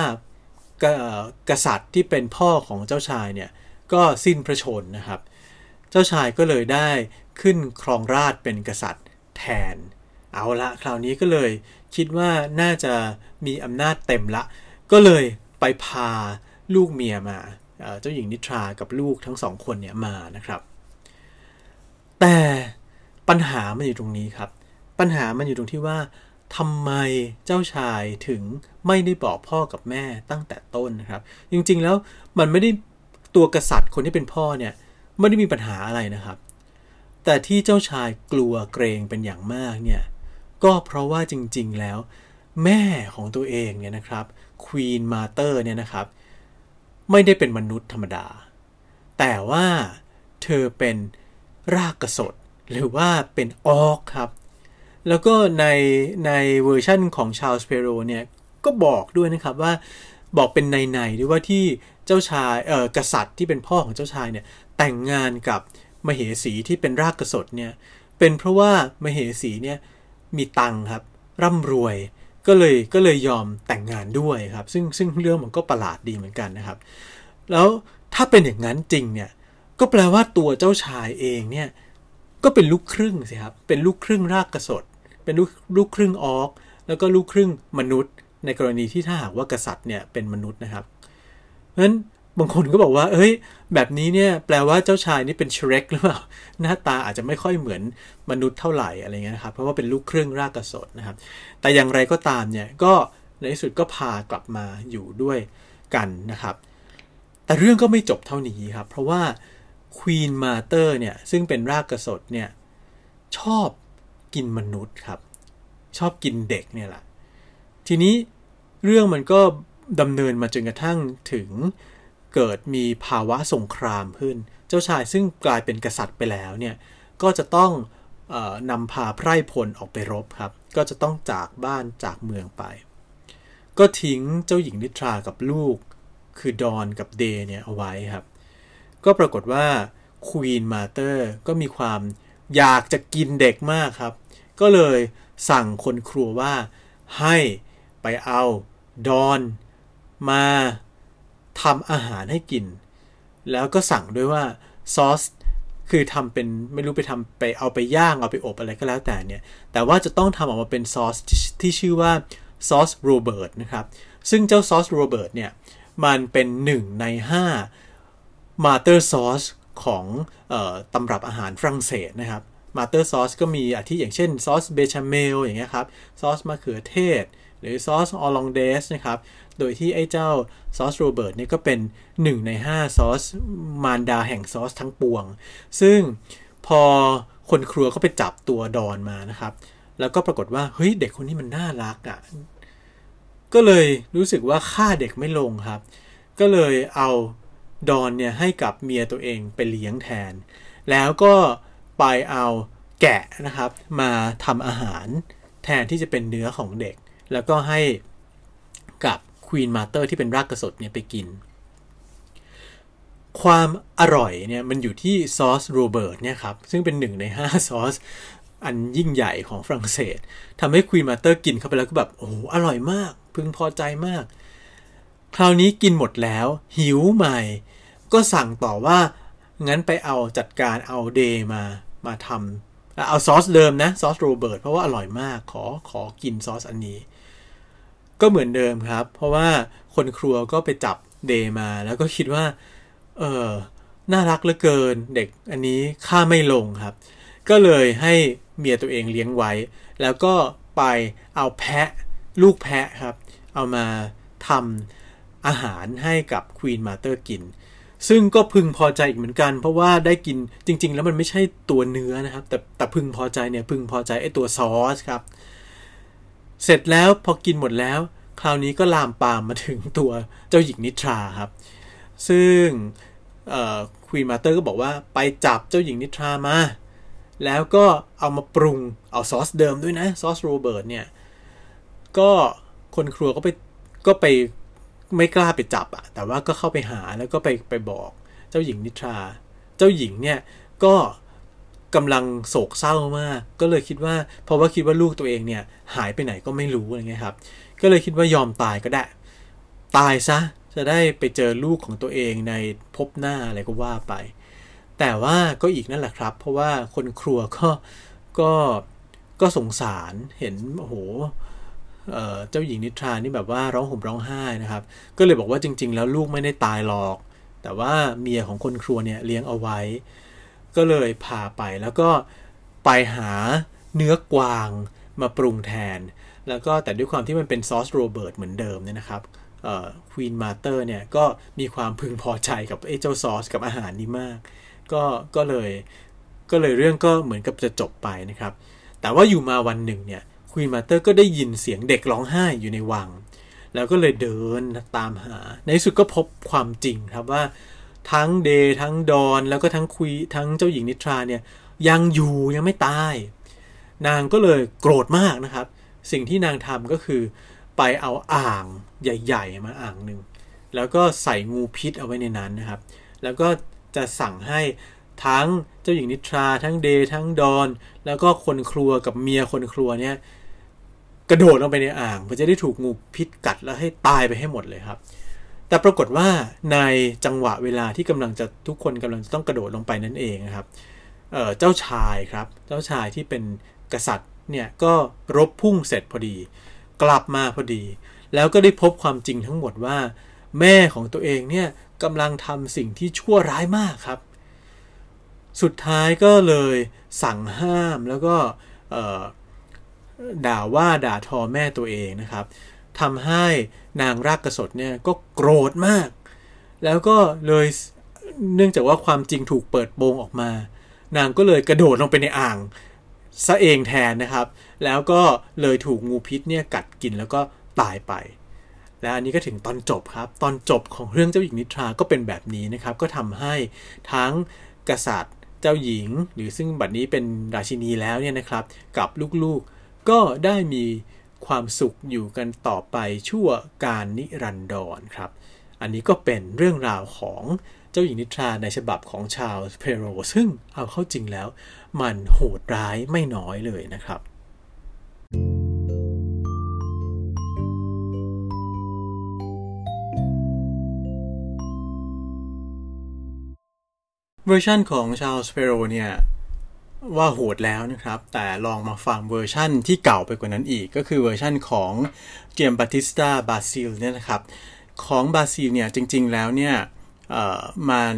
กษัตริย์ที่เป็นพ่อของเจ้าชายเนี่ยก็สิ้นพระชนนะครับ เจ้าชายก็เลยได้ขึ้นครองราชเป็นกษัตริย์แทน เอาละคราวนี้ก็เลยคิดว่าน่าจะมีอำนาจเต็มละ ก็เลยไปพาลูกเมียมา เจ้าหญิงนิทรากับลูกทั้งสองคนเนี่ยมานะครับ แต่ปัญหามันอยู่ตรงนี้ครับ ปัญหามันอยู่ตรงที่ว่าทำไมเจ้าชายถึงไม่ได้บอกพ่อกับแม่ตั้งแต่ต้นนะครับ จริงๆแล้วมันไม่ได้ตัวกษัตริย์คนที่เป็นพ่อเนี่ยไม่ได้มีปัญหาอะไรนะครับ แต่ที่เจ้าชายกลัวเกรงเป็นอย่างมากเนี่ยก็เพราะว่าจริงๆแล้ว แม่ของตัวเองเนี่ยนะครับควีนมาเตอร์เนี่ยนะครับ ไม่ได้เป็นมนุษย์ธรรมดา แต่ว่าเธอเป็นรากกระสดหรือว่าเป็นออกครับ แล้วก็ในในเวอร์ชั่นของชาลส์เพโรเนี่ยก็บอกด้วยนะครับว่าบอกเป็นในๆด้วยว่าที่เจ้าชายเออกษัตริย์ที่เป็นพ่อของเจ้าชายเนี่ยแต่งงานกับมเหสีที่เป็นรากกระสดเนี่ยเป็นเพราะว่ามเหสีเนี่ยมีตังครับร่ำรวย ก็เลยก็เลยยอมแต่งงานด้วยครับ ซึ่งซึ่งเรื่องมันก็ประหลาดดีเหมือนกันนะครับ แล้วถ้าเป็นอย่างนั้นจริงเนี่ยก็แปลว่าตัวเจ้าชายเองเนี่ยก็เป็นลูกครึ่งสิครับเป็นลูกครึ่งรากกระสดเป็นลูกลูกครึ่งออก แล้วก็ลูกครึ่งมนุษย์ ในกรณีที่ถ้าหากว่ากษัตริย์เนี่ยเป็นมนุษย์นะครับเพราะฉะนั้น บางคนก็บอกว่าเฮ้ย แบบนี้เนี่ยแปลว่าเจ้าชายนี่เป็นเชเรกหรือเปล่า หน้าตาอาจจะไม่ค่อยเหมือนมนุษย์เท่าไหร่อะไรเงี้ยนะครับ เพราะว่าเป็นลูกครึ่งรากกระสดนะครับ แต่อย่างไรก็ตามเนี่ย ก็ในที่สุดก็พากลับมาอยู่ด้วยกันนะครับ แต่เรื่องก็ไม่จบเท่านี้ครับ เพราะว่าควีนมาเตอร์เนี่ย ซึ่งเป็นรากกระสดเนี่ยชอบกินมนุษย์ครับ ชอบกินเด็กเนี่ยแหละ ทีนี้เรื่องมันก็ดำเนินมาจนกระทั่งถึง เกิดมีภาวะสงครามขึ้น เจ้าชายซึ่งกลายเป็นกษัตริย์ไปแล้วเนี่ยก็จะต้องออนำพาไพร่พลออกไปรบครับ ก็จะต้องจากบ้านจากเมืองไป ก็ทิ้งเจ้าหญิงนิทรากับลูก คือดอนกับเดย์เนี่ยเอาไว้ครับ ก็ปรากฏว่าควีนมาเตอร์ก็มีความอยากจะกินเด็กมากครับ ก็เลยสั่งคนครัวว่าให้ไปเอาดอนมา ทำอาหารให้กิน แล้วก็สั่งด้วยว่าซอสคือทำเป็นไม่รู้ไปทำไปเอาไปย่าง เอาไปอบอะไรก็แล้วแต่เนี่ย แต่ว่าจะต้องทำออกมาเป็นซอสที่ที่ชื่อว่าซอสโรเบิร์ตนะครับ ซึ่งเจ้าซอสโรเบิร์ตเนี่ย มันเป็นหนึ่งในห้า mother sauce ของออตำรับอาหารฝรั่งเศสนะครับ mother sauce ก็มีอาทิอย่างเช่นซอสเบชาเมลอย่างเงี้ยครับซอสมะเขือเทศ หรือซอสฮอลลองเดสนะครับ โดยที่ไอ้เจ้าซอสโรเบิร์ตเนี่ยก็เป็น 1 ใน 5 ซอสมารดาแห่งซอสทั้งปวง ซึ่งพอคนครัวก็ไปจับตัวดอนมานะครับ แล้วก็ปรากฏว่า เฮ้ย เด็กคนนี้มันน่ารักอะ่ะ ก็เลยรู้สึกว่าฆ่าเด็กไม่ลงครับ ก็เลยเอาดอนเนี่ยให้กับเมียตัวเองไปเลี้ยงแทน แล้วก็ไปเอาแกะนะครับ มาทำอาหารแทนที่จะเป็นเนื้อของเด็ก แล้วก็ให้กับควีนมาเตอร์ที่เป็นรากกระสดเนี่ยไปกิน ความอร่อยเนี่ยมันอยู่ที่ซอสโรเบิร์ตเนี่ยครับ ซึ่งเป็นหนึ่งใน 5 ซอส อันยิ่งใหญ่ของฝรั่งเศสทำให้ Queen Mother กินเข้าไปแล้วก็แบบ โอ้โหอร่อยมาก พึงพอใจมาก คราวนี้กินหมดแล้ว หิวใหม่ ก็สั่งต่อว่า งั้นไปเอาจัดการเอาเดย์มามาทำเอาซอสเดิมนะ ซอสโรเบิร์ตเพราะว่าอร่อยมากขอขอกินซอสอันนี้ ก็เหมือนเดิมครับ เพราะว่าคนครัวก็ไปจับ Day มา แล้วก็คิดว่า เออน่ารักเหลือเกิน เด็กอันนี้ฆ่าไม่ลงครับ ก็เลยให้เมียตัวเองเลี้ยงไว้ แล้วก็ไปเอาแพะลูกแพะครับ เอามาทำอาหารให้กับ Queen Mother กิน ซึ่งก็พึงพอใจอีกเหมือนกัน เพราะว่าได้กินจริง ๆ แล้วมันไม่ใช่ตัวเนื้อนะครับ แต่แต่พึงพอใจเนี่ยพึงพอใจไอ้ตัวซอสครับ เสร็จแล้วพอกินหมดแล้ว คราวนี้ก็ลามปามมาถึงตัวเจ้าหญิงนิทราครับ ซึ่งควีนมาเตอร์ก็บอกว่าไปจับเจ้าหญิงนิทรามา แล้วก็เอามาปรุงเอาซอสเดิมด้วยนะซอสโรเบิร์ตเนี่ย ก็คนครัวก็ไปก็ไปไม่กล้าไปจับอะแต่ว่าก็เข้าไปหาแล้วก็ไปไปบอกเจ้าหญิงนิทรา เจ้าหญิงเนี่ยก็ กำลังโศกเศร้ามาก ก็เลยคิดว่าเพราะว่าคิดว่าลูกตัวเองเนี่ยหายไปไหนก็ไม่รู้อะไรเงี้ยครับ ก็เลยคิดว่ายอมตายก็ได้ ตายซะจะได้ไปเจอลูกของตัวเองในพบหน้าอะไรก็ว่าไป แต่ว่าก็อีกนั่นแหละครับ เพราะว่าคนครัวก็ก็ก็สงสารเห็นโอ้โหเจ้าหญิงนิทรานี่แบบว่าร้องห่มร้องไห้นะครับ ก็เลยบอกว่าจริง ๆ แล้วลูกไม่ได้ตายหรอก แต่ว่าเมียของคนครัวเนี่ยเลี้ยงเอาไว้ ก็เลยพาไปแล้วก็ไปหาเนื้อกวางมาปรุงแทน แล้วก็แต่ด้วยความที่มันเป็นซอสโรเบิร์ตเหมือนเดิมเนี่ยนะครับ Queen Mother เนี่ยก็มีความพึงพอใจกับไอ้เจ้าซอสกับอาหารนี้มาก ก็ก็เลยก็เลยเรื่องก็เหมือนกับจะจบไปนะครับ แต่ว่าอยู่มาวันหนึ่งเนี่ย Queen Mother ก็ได้ยินเสียงเด็กร้องไห้อยู่ในวัง แล้วก็เลยเดินตามหา ในสุดก็พบความจริงครับว่า ทั้งเดย์ทั้งดอนแล้วก็ทั้งคุยทั้งเจ้าหญิงนิทราเนี่ยยังอยู่ยังไม่ตาย นางก็เลยโกรธมากนะครับ สิ่งที่นางทำก็คือไปเอาอ่างใหญ่ ๆ มาอ่างหนึ่งแล้วก็ใส่งูพิษเอาไว้ในนั้นนะครับ แล้วก็จะสั่งให้ทั้งเจ้าหญิงนิทรา ทั้งเดย์ทั้งดอน แล้วก็คนครัวกับเมียคนครัวเนี่ยกระโดดลงไปในอ่างเพื่อจะได้ถูกงูพิษกัดแล้วให้ตายไปให้หมดเลยครับ แต่ปรากฏว่าในจังหวะเวลาที่กำลังจะทุกคนกำลังจะต้องกระโดดลงไปนั่นเองนะครับเเจ้าชายครับ เจ้าชายที่เป็นกษัตริย์เนี่ยก็รบพุ่งเสร็จพอดี กลับมาพอดี แล้วก็ได้พบความจริงทั้งหมดว่า แม่ของตัวเองเนี่ยกำลังทำสิ่งที่ชั่วร้ายมากครับ สุดท้ายก็เลยสั่งห้ามแล้วก็ด่าว่าด่าทอแม่ตัวเองนะครับ ทำให้นางรากกระสดเนี่ยก็โกรธมาก แล้วก็เลยเนื่องจากว่าความจริงถูกเปิดโปงออกมา นางก็เลยกระโดดลงไปในอ่างซะเองแทนนะครับ แล้วก็เลยถูกงูพิษเนี่ยกัดกินแล้วก็ตายไป และอันนี้ก็ถึงตอนจบครับ ตอนจบของเรื่องเจ้าหญิงนิทราก็เป็นแบบนี้นะครับ ก็ทำให้ทั้งกษัตริย์เจ้าหญิง หรือซึ่งบัดนี้เป็นราชินีแล้วเนี่ยนะครับ กับลูกๆก็ได้มี ความสุขอยู่กันต่อไปชั่วการนิรันดรครับ อันนี้ก็เป็นเรื่องราวของเจ้าหญิงนิทราในฉบับของชาลส์เพโร ซึ่งเอาเข้าจริงแล้ว มันโหดร้ายไม่น้อยเลยนะครับ เวอร์ชันของชาลส์เพโรเนี่ย ว่าโหดแล้วนะครับ แต่ลองมาฟังเวอร์ชั่นที่เก่าไปกว่านั้นอีก ก็คือเวอร์ชั่นของเจมบัติสตาบาซิลเนี่ยนะครับ ของบาซิลเนี่ยจริงๆแล้วเนี่ยมัน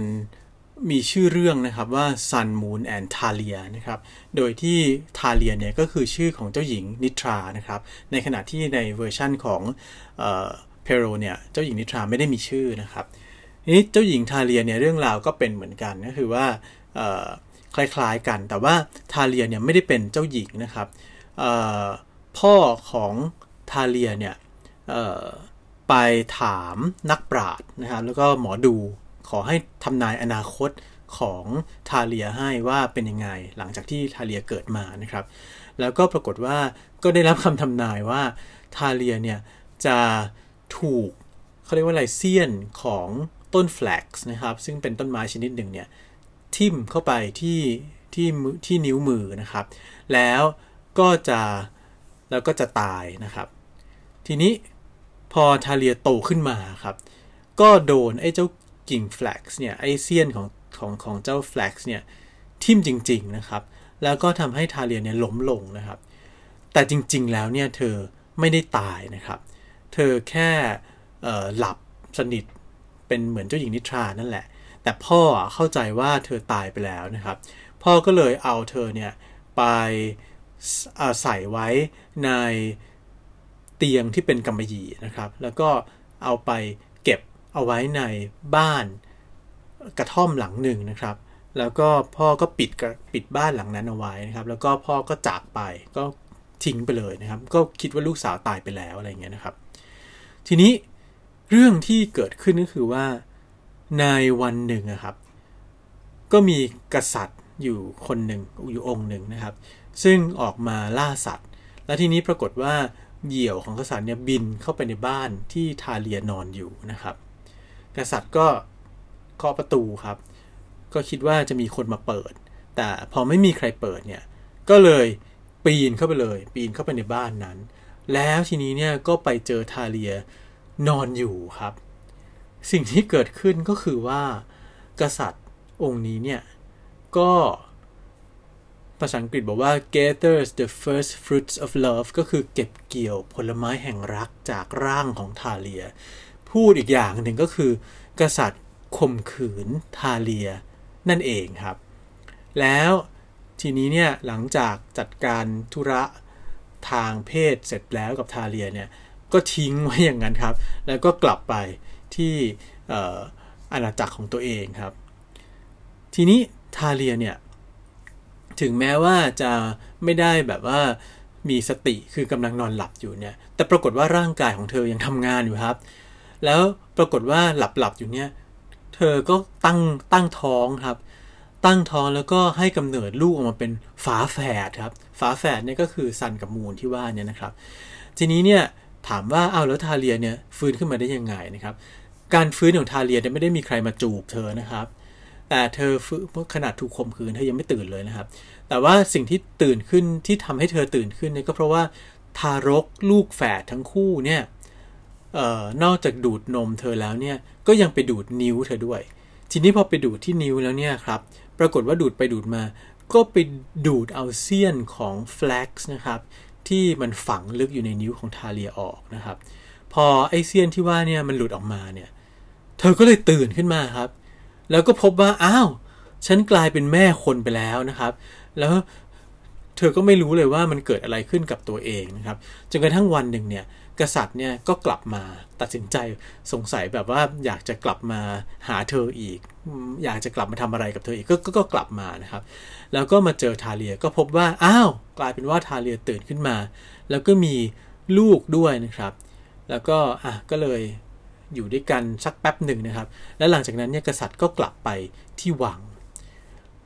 มีชื่อเรื่องนะครับว่า Sun Moon and Talia นะครับ โดยที่ทาเลียเนี่ยก็คือชื่อของเจ้าหญิงนิทรานะครับ ในขณะที่ในเวอร์ชั่นของเพโรเนี่ยเจ้าหญิงนิทราไม่ได้มีชื่อนะครับนี้เจ้าหญิงทาเลียเนี่ยเรื่องราวก็เป็นเหมือนกันก็คือว่า คล้ายๆกัน แต่ว่าทาเลียเนี่ยไม่ได้เป็นเจ้าหญิงนะครับพ่อของทาเลียเนี่ยไปถามนักปราชญ์นะครับแล้วก็หมอดูขอให้ทำนายอนาคตของทาเลียให้ว่าเป็นยังไงหลังจากที่ทาเลียเกิดมานะครับ แล้วก็ปรากฏว่าก็ได้รับคำทำนายว่าทาเลียเนี่ยจะถูกเขาเรียกว่าอะไรเสี้ยนของต้น flax นะครับ ซึ่งเป็นต้นไม้ชนิดหนึ่งเนี่ย ทิ่มเข้าไปที่ที่ที่นิ้วมือนะครับ แล้วก็จะแล้วก็จะตายนะครับ ทีนี้พอทาเลียโตขึ้นมาครับ ก็โดนไอ้เจ้ากิ่ง flax เนี่ยไอ้เสี้ยนของของของเจ้า flax เนี่ยทิ่มจริง ๆนะครับ แล้วก็ทำให้ทาเลียเนี่ยล้มลงนะครับ แต่จริงๆแล้วเนี่ยเธอไม่ได้ตายนะครับ เธอแค่หลับสนิทเป็นเหมือนเจ้าหญิงนิทรานั่นแหละ แต่พ่อเข้าใจว่าเธอตายไปแล้วนะครับ พ่อก็เลยเอาเธอเนี่ยไปใส่ไว้ในเตียงที่เป็นกำมะหยี่นะครับ แล้วก็เอาไปเก็บเอาไว้ในบ้านกระท่อมหลังหนึ่งนะครับ แล้วก็พ่อก็ปิดปิดบ้านหลังนั้นเอาไว้นะครับ แล้วก็พ่อก็จากไปก็ทิ้งไปเลยนะครับ ก็คิดว่าลูกสาวตายไปแล้วอะไรเงี้ยนะครับ ทีนี้เรื่องที่เกิดขึ้นก็คือว่า ในวันหนึ่งนะครับ ก็มีกษัตริย์อยู่คนหนึ่งอยู่องค์หนึ่งนะครับ ซึ่งออกมาล่าสัตว์ และทีนี้ปรากฏว่าเหยี่ยวของกษัตริย์เนี่ยบินเข้าไปในบ้านที่ทาเลียนอนอยู่นะครับ กษัตริย์ก็เคาะประตูครับ ก็คิดว่าจะมีคนมาเปิด แต่พอไม่มีใครเปิดเนี่ยก็เลยปีนเข้าไปเลย ปีนเข้าไปในบ้านนั้น แล้วทีนี้เนี่ยก็ไปเจอทาเลียนอนอยู่ครับ สิ่งที่เกิดขึ้นก็คือว่ากษัตริย์องค์นี้เนี่ย ก็ภาษาอังกฤษบอกว่า gathers the first fruits of love ก็คือเก็บเกี่ยวผลไม้แห่งรักจากร่างของทาเลีย พูดอีกอย่างหนึ่งก็คือ กษัตริย์ข่มขืนทาเลียนั่นเองครับ แล้วทีนี้เนี่ยหลังจากจัดการธุระทางเพศเสร็จแล้วกับทาเลียเนี่ย ก็ทิ้งไว้อย่างนั้นครับ แล้วก็กลับไป ที่อาณาจักรของตัวเองครับ ทีนี้ทาเลียเนี่ย ถึงแม้ว่าจะไม่ได้แบบว่ามีสติคือกำลังนอนหลับอยู่เนี่ย แต่ปรากฏว่าร่างกายของเธอยังทำงานอยู่ครับ แล้วปรากฏว่าหลับหลับอยู่เนี่ย เธอก็ตั้งตั้งท้องครับ ตั้งท้องแล้วก็ให้กำเนิดลูกออกมาเป็นฝาแฝดครับ ฝาแฝดเนี่ยก็คือซันกับมูนที่ว่าเนี่ยนะครับ ทีนี้เนี่ยถามว่าเอาแล้วทาเลียเนี่ยฟื้นขึ้นมาได้ยังไงนะครับ การฟื้นของทาเลียเนี่ยไม่ได้มีใครมาจูบเธอนะครับ แต่เธอฟื้นขนาดถูกข่มขืนเธอยังไม่ตื่นเลยนะครับ แต่ว่าสิ่งที่ตื่นขึ้นที่ทำให้เธอตื่นขึ้นเนี่ยก็เพราะว่าทารกลูกแฝดทั้งคู่เนี่ยออนอกจากดูดนมเธอแล้วเนี่ยก็ยังไปดูดนิ้วเธอด้วย ทีนี้พอไปดูดที่นิ้วแล้วเนี่ยครับ ปรากฏว่าดูดไปดูดมา ก็ไปดูดเอาเซียนของแฟลกซ์นะครับที่มันฝังลึกอยู่ในนิ้วของทาเลียออกนะครับ พอไอเซียนที่ว่าเนี่ยมันหลุดออกมาเนี่ย เธอก็เลยตื่นขึ้นมาครับ แล้วก็พบว่าอ้าวฉันกลายเป็นแม่คนไปแล้วนะครับ แล้วเธอก็ไม่รู้เลยว่ามันเกิดอะไรขึ้นกับตัวเองนะครับจนกระทั่งวันหนึ่งเนี่ยกษัตริย์เนี่ยก็กลับมาตัดสินใจสงสัยแบบว่าอยากจะกลับมาหาเธออีก อยากจะกลับมาทำอะไรกับเธออีกกก็ก็กลับมานะครับ แล้วก็มาเจอทาเลียก็พบว่าอ้าวกลายเป็นว่าทาเลียตื่นขึ้นมา แล้วก็มีลูกด้วยนะครับ แล้วก็อะก็เลย อยู่ด้วยกันสักแป๊บหนึ่งนะครับ แล้วหลังจากนั้นเนี่ยกษัตริย์ก็กลับไปที่วัง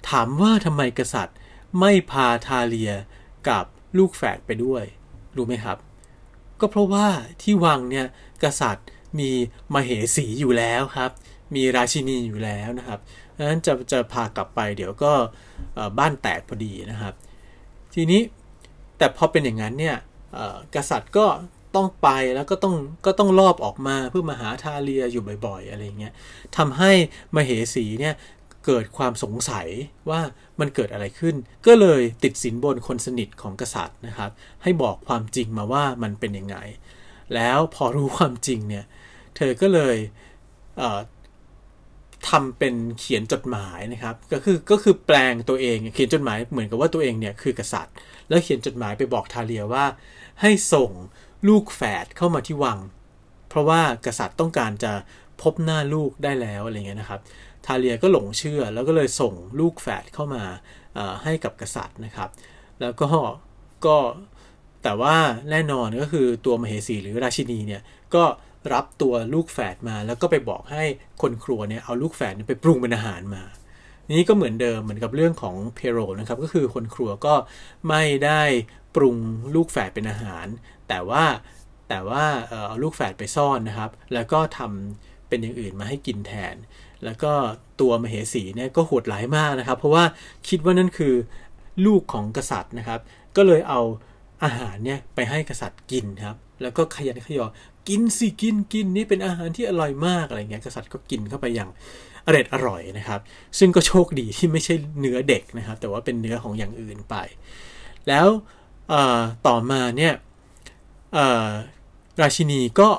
ถามว่าทำไมกษัตริย์ไม่พาทาเลียกับลูกแฝดไปด้วย รู้ไหมครับ ก็เพราะว่าที่วังเนี่ยกษัตริย์มีมเหสีอยู่แล้วครับ มีราชินีอยู่แล้วนะครับดังนั้นจะจะพากลับไปเดี๋ยวก็บ้านแตกพอดีนะครับ ทีนี้แต่พอเป็นอย่างนั้นเนี่ยกษัตริย์ก็ ต้องไปแล้วก็ต้องก็ต้องรอบออกมาเพื่อมาหาทาเลียอยู่บ่อย ๆ อะไรเงี้ยทำให้มเหสีเนี่ยเกิดความสงสัยว่ามันเกิดอะไรขึ้น ก็เลยติดสินบนคนสนิทของกษัตริย์นะครับ ให้บอกความจริงมาว่ามันเป็นยังไง แล้วพอรู้ความจริงเนี่ยเธอก็เลยเทำเป็นเขียนจดหมายนะครับ ก็คือก็คือแปลงตัวเองเขียนจดหมายเหมือนกับว่าตัวเองเนี่ยคือกษัตริย์ แล้วเขียนจดหมายไปบอกทาเลียว่าให้ส่ง ลูกแฝดเข้ามาที่วัง เพราะว่ากษัตริย์ต้องการจะพบหน้าลูกได้แล้วอะไรเงี้ยนะครับ ทาเลียก็หลงเชื่อแล้วก็เลยส่งลูกแฝดเข้ามาให้กับกษัตริย์นะครับ แล้วก็ก็แต่ว่าแน่นอนก็คือตัวมเหสีหรือราชินีเนี่ยก็รับตัวลูกแฝดมา แล้วก็ไปบอกให้คนครัวเนี่ยเอาลูกแฝดไปปรุงเป็นอาหารมา นี้ก็เหมือนเดิมเหมือนกับเรื่องของเพโรนะครับก็คือคนครัวก็ไม่ได้ปรุงลูกแฝดเป็นอาหาร แต่ว่าแต่ว่าเอาลูกแฝดไปซ่อนนะครับ แล้วก็ทำเป็นอย่างอื่นมาให้กินแทน แล้วก็ตัวมเหสีเนี่ยก็โหดร้ายมากนะครับ เพราะว่าคิดว่านั่นคือลูกของกษัตริย์นะครับ ก็เลยเอาอาหารเนี่ยไปให้กษัตริย์กินครับ แล้วก็ขยันขยอ กินสิกินกินนี่เป็นอาหารที่อร่อยมากอะไรเงี้ย กษัตริย์ก็กินเข้าไปอย่างอร่อยอร่อยนะครับ ซึ่งก็โชคดีที่ไม่ใช่เนื้อเด็กนะครับ แต่ว่าเป็นเนื้อของอย่างอื่นไป แล้วต่อมาเนี่ย ราชินีก็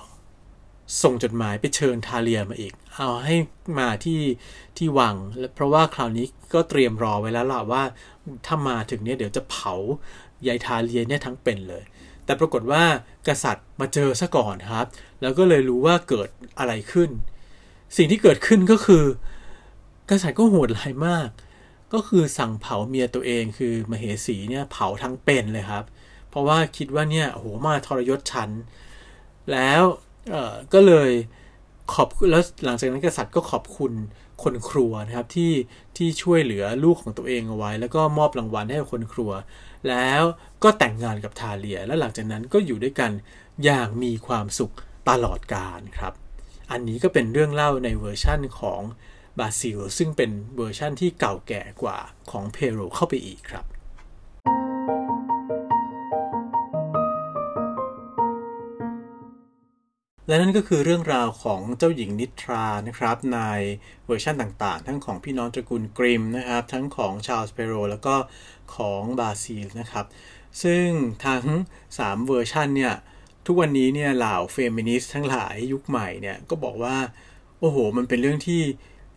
ส่งจดหมายไปเชิญทาเลียมาอีก เอาให้มาที่ที่วัง เพราะว่าคราวนี้ก็เตรียมรอไว้แล้วล่ะว่าถ้ามาถึงเนี่ยเดี๋ยวจะเผายายทาเลียเนี่ยทั้งเป็นเลย แต่ปรากฏว่ากษัตริย์มาเจอซะก่อนครับ แล้วก็เลยรู้ว่าเกิดอะไรขึ้น สิ่งที่เกิดขึ้นก็คือ กษัตริย์ก็โหดร้ายมาก ก็คือสั่งเผาเมียตัวเองคือมเหสีเนี่ยเผาทั้งเป็นเลยครับ ราะว่าคิดว่าเนี่ยโหมาทรยศฉัน แล้วเออก็เลยขอบแล้วหลังจากนั้นกษัตริย์ก็ขอบคุณคนครัวนะครับที่ที่ช่วยเหลือลูกของตัวเองเอาไว้ แล้วก็มอบรางวัลให้คนครัว แล้วก็แต่งงานกับทาเลีย แล้วหลังจากนั้นก็อยู่ด้วยกันอย่างมีความสุขตลอดกาลครับ อันนี้ก็เป็นเรื่องเล่าในเวอร์ชั่นของบาซิล ซึ่งเป็นเวอร์ชั่นที่เก่าแก่กว่าของเพโรเข้าไปอีกครับ และนั่นก็คือเรื่องราวของเจ้าหญิงนิทรานะครับในเวอร์ชันต่างๆ ทั้งของพี่น้องตระกูลกริมนะครับ ทั้งของชาลส์เปโรแล้วก็ของบาซิลนะครับ ซึ่งทั้ง 3 เวอร์ชันเนี่ย ทุกวันนี้เนี่ยเหล่าเฟมินิสต์ทั้งหลายยุคใหม่เนี่ย ก็บอกว่า โอ้โห มันเป็นเรื่องที่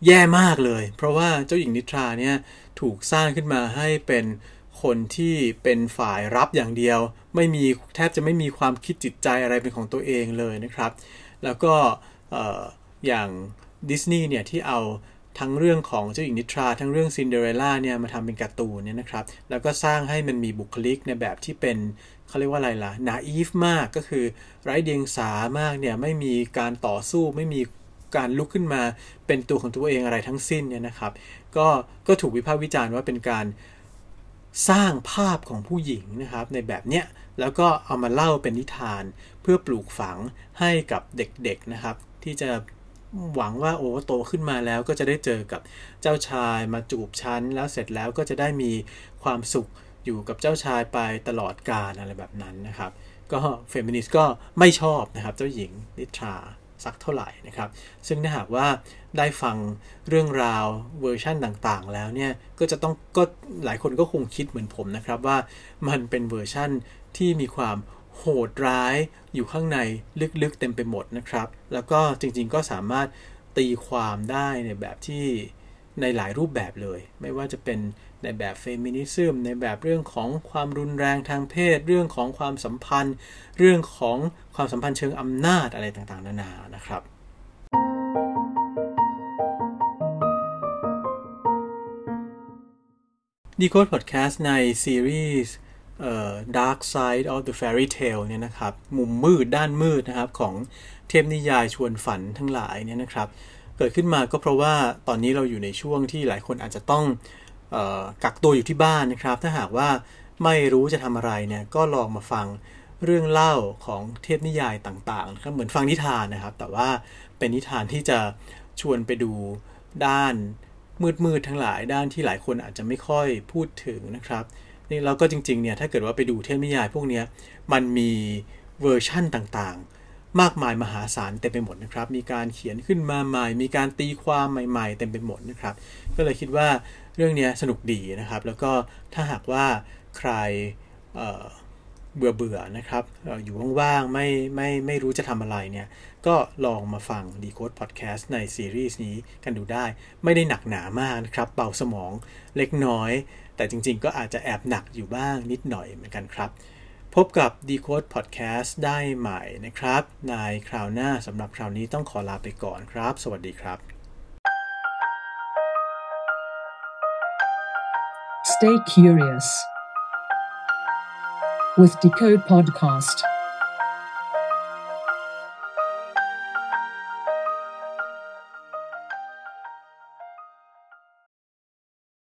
แย่มากเลย เพราะว่าเจ้าหญิงนิทราเนี่ย ถูกสร้างขึ้นมาให้เป็น คนที่เป็นฝ่ายรับอย่างเดียว ไม่มีแทบจะไม่มีความคิดจิตใจอะไรเป็นของตัวเองเลยนะครับ แล้วก็อย่างดิสนีย์เนี่ยที่เอาทั้งเรื่องของเจ้าหญิงนิทรา ทั้งเรื่องซินเดอเรลล่าเนี่ยมาทำเป็นการ์ตูนเนี่ยนะครับ แล้วก็สร้างให้มันมีบุคลิกในแบบที่เป็นเขาเรียกว่าอะไรล่ะนาอีฟมากก็คือไร้เดียงสามากเนี่ยไม่มีการต่อสู้ไม่มีการลุกขึ้นมาเป็นตัวของตัวเองอะไรทั้งสิ้นเนี่ยนะครับ ก็ก็ถูกวิพากษ์วิจารณ์ว่าเป็นการ สร้างภาพของผู้หญิงนะครับในแบบเนี้ยแล้วก็เอามาเล่าเป็นนิทานเพื่อปลูกฝังให้กับเด็กๆนะครับ ที่จะหวังว่าโอ้โตขึ้นมาแล้วก็จะได้เจอกับเจ้าชายมาจูบฉัน แล้วเสร็จแล้วก็จะได้มีความสุขอยู่กับเจ้าชายไปตลอดกาลอะไรแบบนั้นนะครับ ก็เฟมินิสต์ก็ไม่ชอบนะครับเจ้าหญิงนิทราสักเท่าไหร่นะครับ ซึ่งถ้าหากว่า ได้ฟังเรื่องราวเวอร์ชั่นต่างๆ แล้วเนี่ยก็จะต้องก็หลายคนก็คงคิดเหมือนผมนะครับว่ามันเป็นเวอร์ชั่นที่มีความโหดร้ายอยู่ข้างในลึกๆเต็มไปหมดนะครับ แล้วก็จริงๆก็สามารถตีความได้ในแบบที่ในหลายรูปแบบเลย ไม่ว่าจะเป็นในแบบเฟมินิซึมในแบบเรื่องของความรุนแรงทางเพศ เรื่องของความสัมพันธ์ เรื่องของความสัมพันธ์เชิงอำนาจอะไรต่างๆ นานานะครับ ดีโคดพอดแคสต์ในซีรีส์ Dark Side of the Fairy Tale เนี่ยนะครับ มุมมืดด้านมืดนะครับ ของเทพนิยายชวนฝันทั้งหลายเนี่ยนะครับ เกิดขึ้นมาก็เพราะว่าตอนนี้เราอยู่ในช่วงที่หลายคนอาจจะต้องออกักตัวอยู่ที่บ้านนะครับ ถ้าหากว่าไม่รู้จะทำอะไรเนี่ยก็ลองมาฟังเรื่องเล่าของเทพนิยายต่างๆครับเหมือนฟังนิทานนะครับ แต่ว่าเป็นนิทานที่จะชวนไปดูด้าน มืดๆทั้งหลายด้านที่หลายคนอาจจะไม่ค่อยพูดถึงนะครับนี่แล้วก็จริงๆเนี่ยถ้าเกิดว่าไปดูเทพนิยายพวกนี้มันมีเวอร์ชั่นต่างๆ มากมายมหาศาลเต็มไปหมดนะครับ มีการเขียนขึ้นมาใหม่ มีการตีความใหม่ ๆ เต็มไปหมดนะครับ ก็เลยคิดว่าเรื่องนี้สนุกดีนะครับ แล้วก็ถ้าหากว่าใคร เบื่อเบื่อนะครับอยู่ว่างๆไม่ไม่ไม่รู้จะทำอะไรเนี่ย ก็ลองมาฟัง Decode Podcast ในซีรีส์นี้กันดูได้ ไม่ได้หนักหนามากนะครับ เบาสมองเล็กน้อย แต่จริงๆ ก็อาจจะแอบหนักอยู่บ้างนิดหน่อยเหมือนกันครับ พบกับ Decode Podcast ได้ใหม่นะครับ ในคราวหน้าสำหรับคราวนี้ต้องขอลาไปก่อนครับ สวัสดีครับ Stay curious with Decode Podcast.